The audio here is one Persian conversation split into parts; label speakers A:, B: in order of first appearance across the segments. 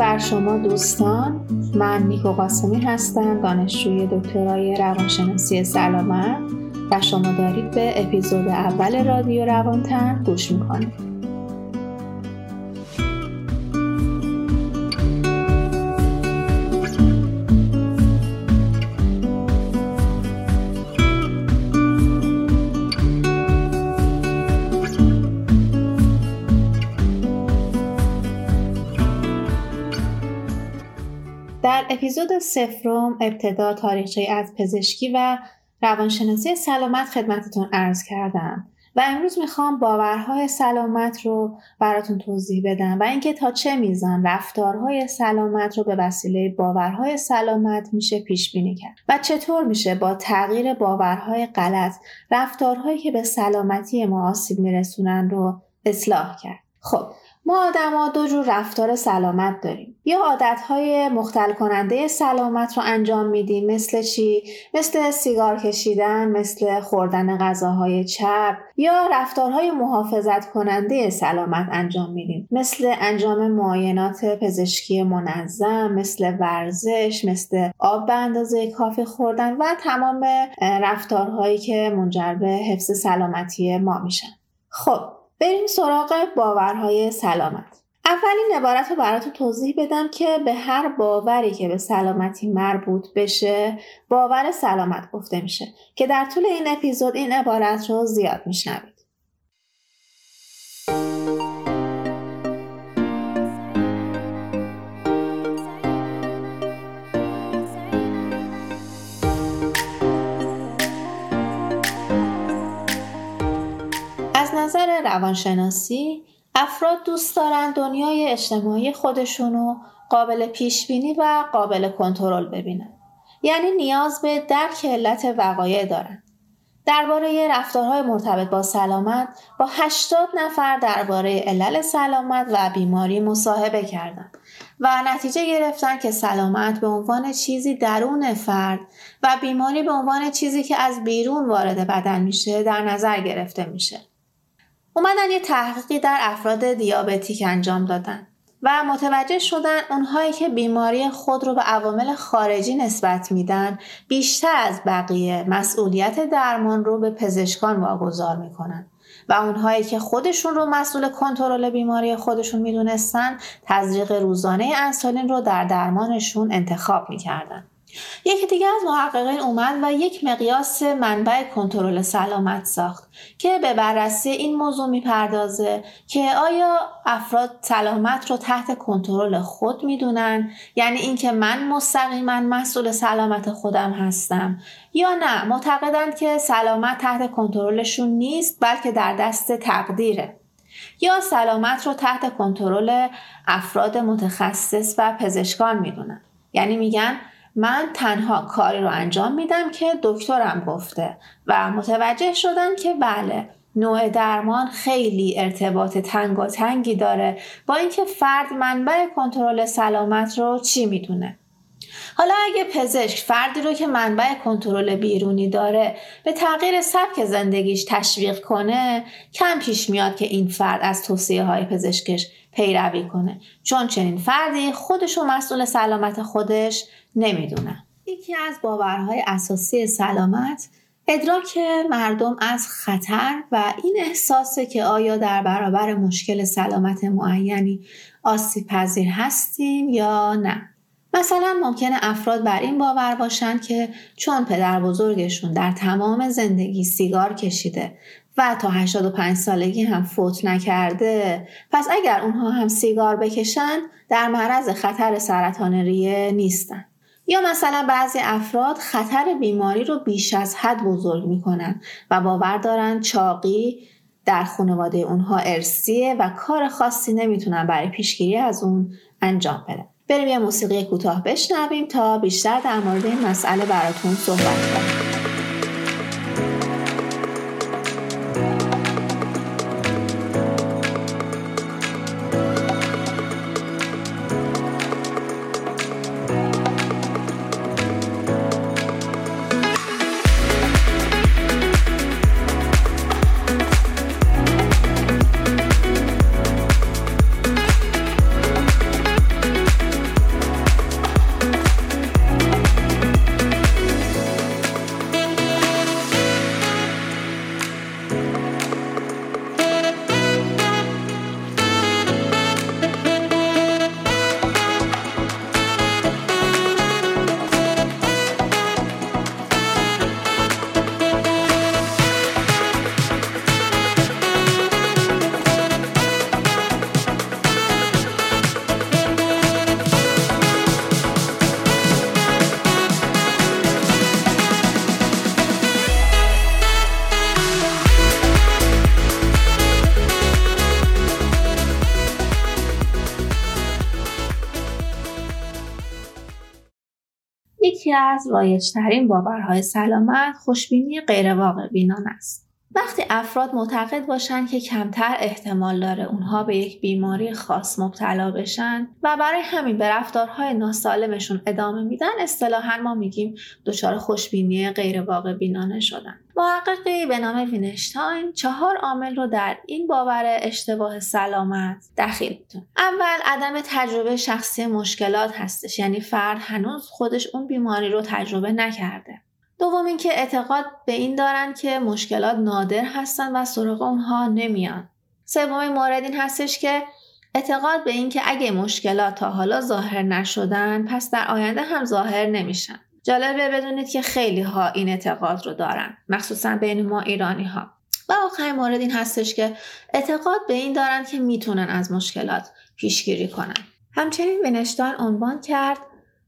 A: بر شما دوستان من نیکو قاسمی هستم دانشجوی دکترای روانشناسی سلامت و شما دارید به اپیزود اول رادیو روانتن گوش می‌کنید. اپیزود سفرم ابتدا تاریخچه از پزشکی و روانشناسی سلامت خدمتتون ارز کردم. و امروز می‌خوام باورهای سلامت رو براتون توضیح بدم و اینکه تا چه میزان رفتارهای سلامت رو به وسیله باورهای سلامت میشه پیش بینی کرد و چطور میشه با تغییر باورهای غلط رفتارهایی که به سلامتی ما آسیب میرسونن رو اصلاح کرد. خب ما آدما دو جور رفتار سلامت داریم. یا عادتهای مختل کننده سلامت رو انجام میدیم مثل چی؟ مثل سیگار کشیدن مثل خوردن غذاهای چرب یا رفتارهای محافظت کننده سلامت انجام میدیم. مثل انجام معاینات پزشکی منظم مثل ورزش مثل آب به اندازه کافی خوردن و تمام رفتارهایی که منجر به حفظ سلامتی ما میشن. خب بریم سراغ باورهای سلامت. اولین عبارت رو براتون توضیح بدم که به هر باوری که به سلامتی مربوط بشه باور سلامت گفته میشه که در طول این اپیزود این عبارت رو زیاد نظر روانشناسی افراد دوست دارن دنیای اجتماعی خودشونو قابل پیش بینی و قابل کنترل ببینن. یعنی نیاز به درک علت وقایع دارن. درباره رفتارهای مرتبط با سلامت با 80 نفر درباره علل سلامت و بیماری مصاحبه کردند و نتیجه گرفتن که سلامت به عنوان چیزی درون فرد و بیماری به عنوان چیزی که از بیرون وارد بدن میشه در نظر گرفته میشه. اومدن یه تحقیقی در افراد دیابتیک انجام دادن و متوجه شدن اونهایی که بیماری خود رو به عوامل خارجی نسبت میدن بیشتر از بقیه مسئولیت درمان رو به پزشکان واگذار می‌کنن و اونهایی که خودشون رو مسئول کنترل بیماری خودشون می‌دونستن تزریق روزانه انسولین رو در درمانشون انتخاب می‌کردن. یکی دیگه از محققین اومد و یک مقیاس منبع کنترل سلامت ساخت که به بررسی این موضوع می‌پردازه که آیا افراد سلامت رو تحت کنترل خود می‌دونن؟ یعنی اینکه من مستقیما مسئول سلامت خودم هستم یا نه؟ معتقدند که سلامت تحت کنترلشون نیست بلکه در دست تقدیره. یا سلامت رو تحت کنترل افراد متخصص و پزشکان می‌دونن. یعنی میگن من تنها کاری رو انجام میدم که دکترم گفته و متوجه شدن که بله نوع درمان خیلی ارتباط تنگی داره با اینکه فرد منبع کنترل سلامت رو چی می‌دونه؟ حالا اگه پزشک فردی رو که منبع کنترل بیرونی داره به تغییر سبک زندگیش تشویق کنه کم پیش میاد که این فرد از توصیه های پزشکش پیروی کنه. چون چنین فردی خودش و مسئول سلامت خودش نمی‌دونن یکی از باورهای اساسی سلامت ادراک مردم از خطر و این احساسه که آیا در برابر مشکل سلامت معینی آسیب پذیر هستیم یا نه. مثلا ممکنه افراد بر این باور باشن که چون پدر بزرگشون در تمام زندگی سیگار کشیده و تا 85 سالگی هم فوت نکرده پس اگر اونها هم سیگار بکشن در معرض خطر سرطان ریه نیستن. یا مثلا بعضی افراد خطر بیماری رو بیش از حد بزرگ می‌کنن و باور دارن چاقی در خانواده اونها ارسیه و کار خاصی نمی‌تونن برای پیشگیری از اون انجام بدن. بریم یه موسیقی کوتاه بشنویم تا بیشتر در مورد این مسئله براتون صحبت کنیم. یکی از رایجترین باورهای سلامت خوشبینی غیرواقع بینان است. وقتی افراد معتقد باشند که کمتر احتمال داره اونها به یک بیماری خاص مبتلا بشن و برای همین به رفتارهای ناسالمشون ادامه میدن اصطلاحا ما میگیم دچار خوشبینی غیر واقع بینانه شدن. محققی به نام وینشتاین چهار عامل رو در این باور اشتباه سلامت دخیل میدون اول عدم تجربه شخصی مشکلات هستش یعنی فرد هنوز خودش اون بیماری رو تجربه نکرده. دوم اینکه اعتقاد به این دارن که مشکلات نادر هستن و سراغ اونها نمیان. سومین مورد این هستش که اعتقاد به اینکه اگه مشکلات تا حالا ظاهر نشدن پس در آینده هم ظاهر نمیشن. جالبه بدونید که خیلی ها این اعتقاد رو دارن مخصوصا بین ما ایرانی ها و آخرین مورد این هستش که اعتقاد به این دارن که می‌تونن از مشکلات پیشگیری کنن. همچنین ونشتاین عنوان کرد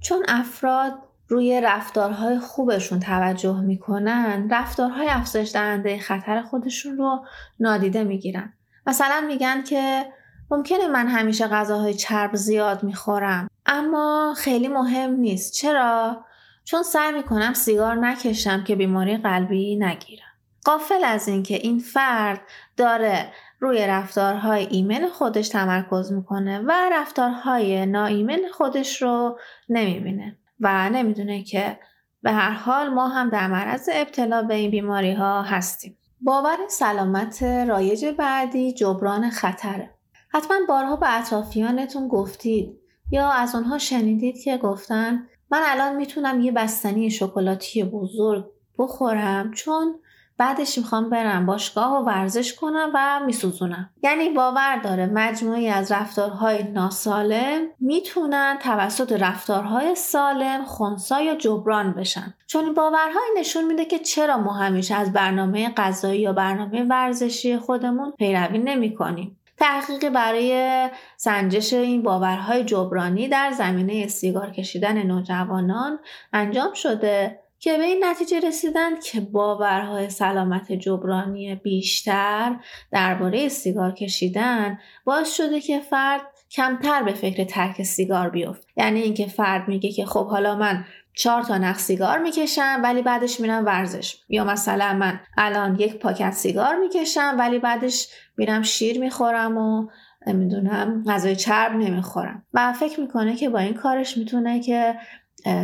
A: چون افراد روی رفتارهای خوبشون توجه می‌کنن رفتارهای افزایش دهنده خطر خودشون رو نادیده می‌گیرن. مثلا میگن که ممکنه من همیشه غذاهای چرب زیاد می‌خورم اما خیلی مهم نیست. چرا؟ چون سعی می‌کنم سیگار نکشم که بیماری قلبی نگیرم. قافل از اینکه این فرد داره روی رفتارهای ایمن خودش تمرکز می‌کنه و رفتارهای ناایمن خودش رو نمی‌بینه. و نمی‌دونه که به هر حال ما هم در معرض ابتلا به این بیماری ها هستیم. باور سلامت رایج بعدی جبران خطره. حتما بارها به اطرافیانتون گفتید یا از اونها شنیدید که گفتن من الان می‌تونم یه بستنی شکلاتی بزرگ بخورم چون بعدش می‌خوام برم باشگاه و ورزش کنم و میسوزونم. یعنی باور داره مجموعی از رفتارهای ناسالم می‌تونن توسط رفتارهای سالم خونسا یا جبران بشن. چون این باورهای نشون میده که چرا ما همیشه از برنامه غذایی یا برنامه ورزشی خودمون پیروی نمی‌کنیم. تحقیقی برای سنجش این باورهای جبرانی در زمینه سیگار کشیدن نوجوانان انجام شده. که به این نتیجه رسیدن که باورهای سلامت جبرانی بیشتر درباره سیگار کشیدن باعث شده که فرد کمتر به فکر ترک سیگار بیفت. یعنی اینکه فرد میگه که خب حالا من چهار تا نخ سیگار می‌کشم ولی بعدش میرم ورزش. یا مثلا من الان یک پاکت سیگار می‌کشم ولی بعدش میرم شیر می‌خورم و نمی‌دونم غذای چرب نمی‌خورم. و فکر می‌کنه که با این کارش می‌تونه که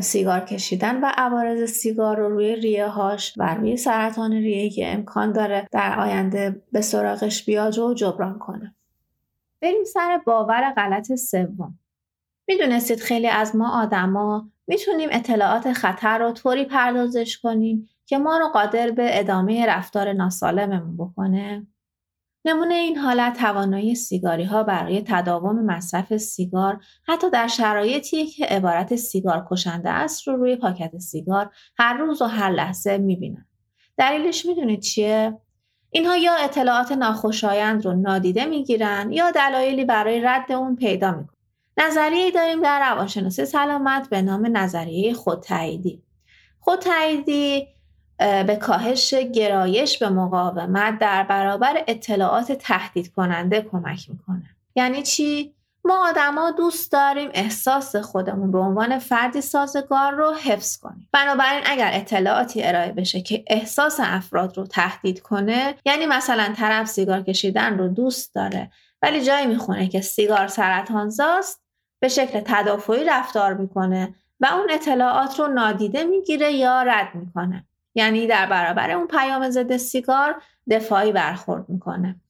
A: سیگار کشیدن و عوارض سیگار رو روی ریه هاش و روی سرطان ریه که امکان داره در آینده به سراغش بیاد رو جبران کنه. بریم سر باور غلط سوم. می‌دونستید خیلی از ما آدما می‌تونیم اطلاعات خطر رو طوری پردازش کنیم که ما رو قادر به ادامه رفتار ناسالممون بکنه؟ نمونه این حالت توانایی سیگاری ها برای تداوم مصرف سیگار حتی در شرایطی که عبارت سیگار کشنده است رو روی پاکت سیگار هر روز و هر لحظه می‌بینن. دلیلش می‌دونید چیه؟ اینها یا اطلاعات ناخوشایند رو نادیده می‌گیرن یا دلایلی برای رد اون پیدا می‌کنن. نظریه داریم در روانشناسی سلامت به نام نظریه خودتاییدی. خودتاییدی به کاهش گرایش به مقاومت در برابر اطلاعات تهدید کننده کمک می‌کنه. یعنی چی؟ ما آدما دوست داریم احساس خودمون به عنوان فردی سازگار رو حفظ کنیم. بنابراین اگر اطلاعاتی ارائه بشه که احساس افراد رو تهدید کنه یعنی مثلا طرف سیگار کشیدن رو دوست داره ولی جایی می‌خونه که سیگار سرطانزاست به شکل تدافعی رفتار می‌کنه و اون اطلاعات رو نادیده می‌گیره یا رد می‌کنه. یعنی در برابر اون پیام ضد سیگار دفاعی برخورد می‌کنه.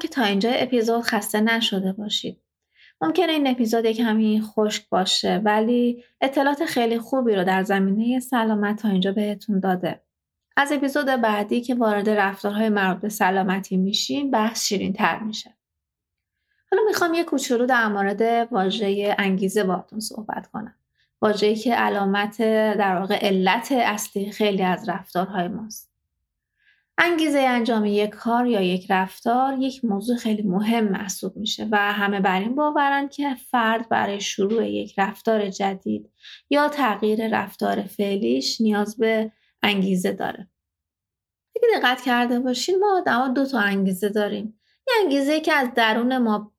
A: که تا اینجا اپیزود خسته نشده باشید. ممکنه این اپیزود یک کمی خشک باشه ولی اطلاعات خیلی خوبی رو در زمینه سلامت تا اینجا بهتون داده. از اپیزود بعدی که وارد رفتارهای مربوط به سلامتی میشیم بحث شیرین تر میشه. حالا می‌خوام یه کوچولو در مورد واژه انگیزه باهاتون صحبت کنم. واژه‌ای که علامت در واقع علت اصلی خیلی از رفتارهای ماست. انگیزه انجام یک کار یا یک رفتار یک موضوع خیلی مهم محسوب میشه و همه بر این باورند که فرد برای شروع یک رفتار جدید یا تغییر رفتار فعلیش نیاز به انگیزه داره. اگه دقت کرده باشین ما آدما دو تا انگیزه داریم. یه انگیزه که از درون ما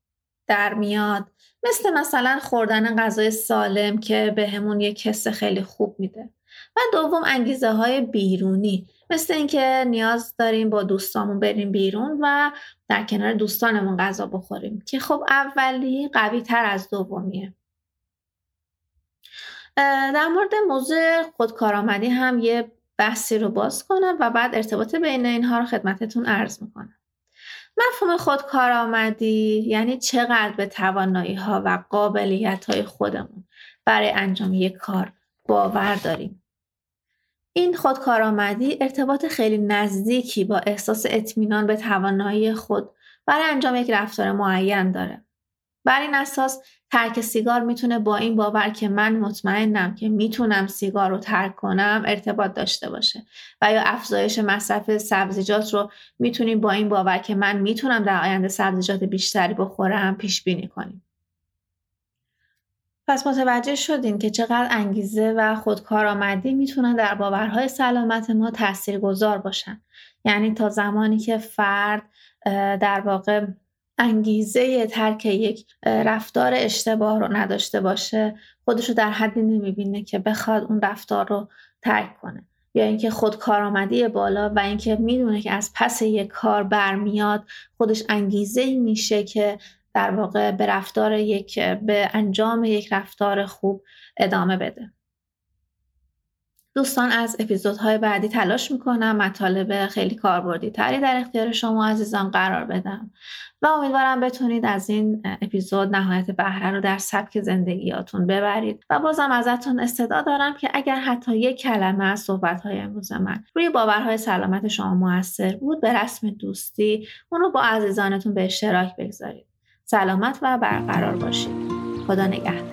A: در میاد مثل مثلا خوردن غذای سالم که به همون یک حس خیلی خوب میده و دوم انگیزه های بیرونی. مثل اینکه نیاز داریم با دوستامون بریم بیرون و در کنار دوستانمون غذا بخوریم که خب اولی قوی تر از دومیه. در مورد موضوع خودکارآمدی هم یه بحثی رو باز کنم و بعد ارتباط بین اینها رو خدمتتون عرض می‌کنم. مفهوم خودکارآمدی یعنی چقدر به توانایی ها و قابلیت های خودمون برای انجام یک کار باور داریم. این خودکارآمدی ارتباط خیلی نزدیکی با احساس اطمینان به توانایی خود برای انجام یک رفتار معین داره. بر این اساس ترک سیگار می‌تونه با این باور که من مطمئنم که می‌تونم سیگار رو ترک کنم ارتباط داشته باشه و یا افزایش مصرف سبزیجات رو می‌تونیم با این باور که من می‌تونم در آینده سبزیجات بیشتری بخورم پیش بینی کنیم. پس متوجه شدیم که چقدر انگیزه و خودکارآمدی می‌تونن در باورهای سلامت ما تاثیرگذار باشن. یعنی تا زمانی که فرد در واقع انگیزه ترک یک رفتار اشتباه رو نداشته باشه خودش رو در حدی نمی‌بینه که بخواد اون رفتار رو ترک کنه یا اینکه خود کارآمدی بالا و اینکه می‌دونه که از پس یک کار برمیاد خودش انگیزه میشه که در واقع به رفتار یک به انجام یک رفتار خوب ادامه بده. دوستان از اپیزودهای بعدی تلاش می‌کنم مطالب خیلی کاربردی تری در اختیار شما عزیزان قرار بدم و امیدوارم بتونید از این اپیزود نهایت بهره رو در سبک زندگیاتون ببرید و بازم ازتون استعدا دارم که اگر حتی یک کلمه از صحبتهای امروز من روی باورهای سلامت شما موثر بود به رسم دوستی اون رو با عزیزانتون به اشتراک بگذارید. سلامت و برقرار باشید. خدا نگهدار.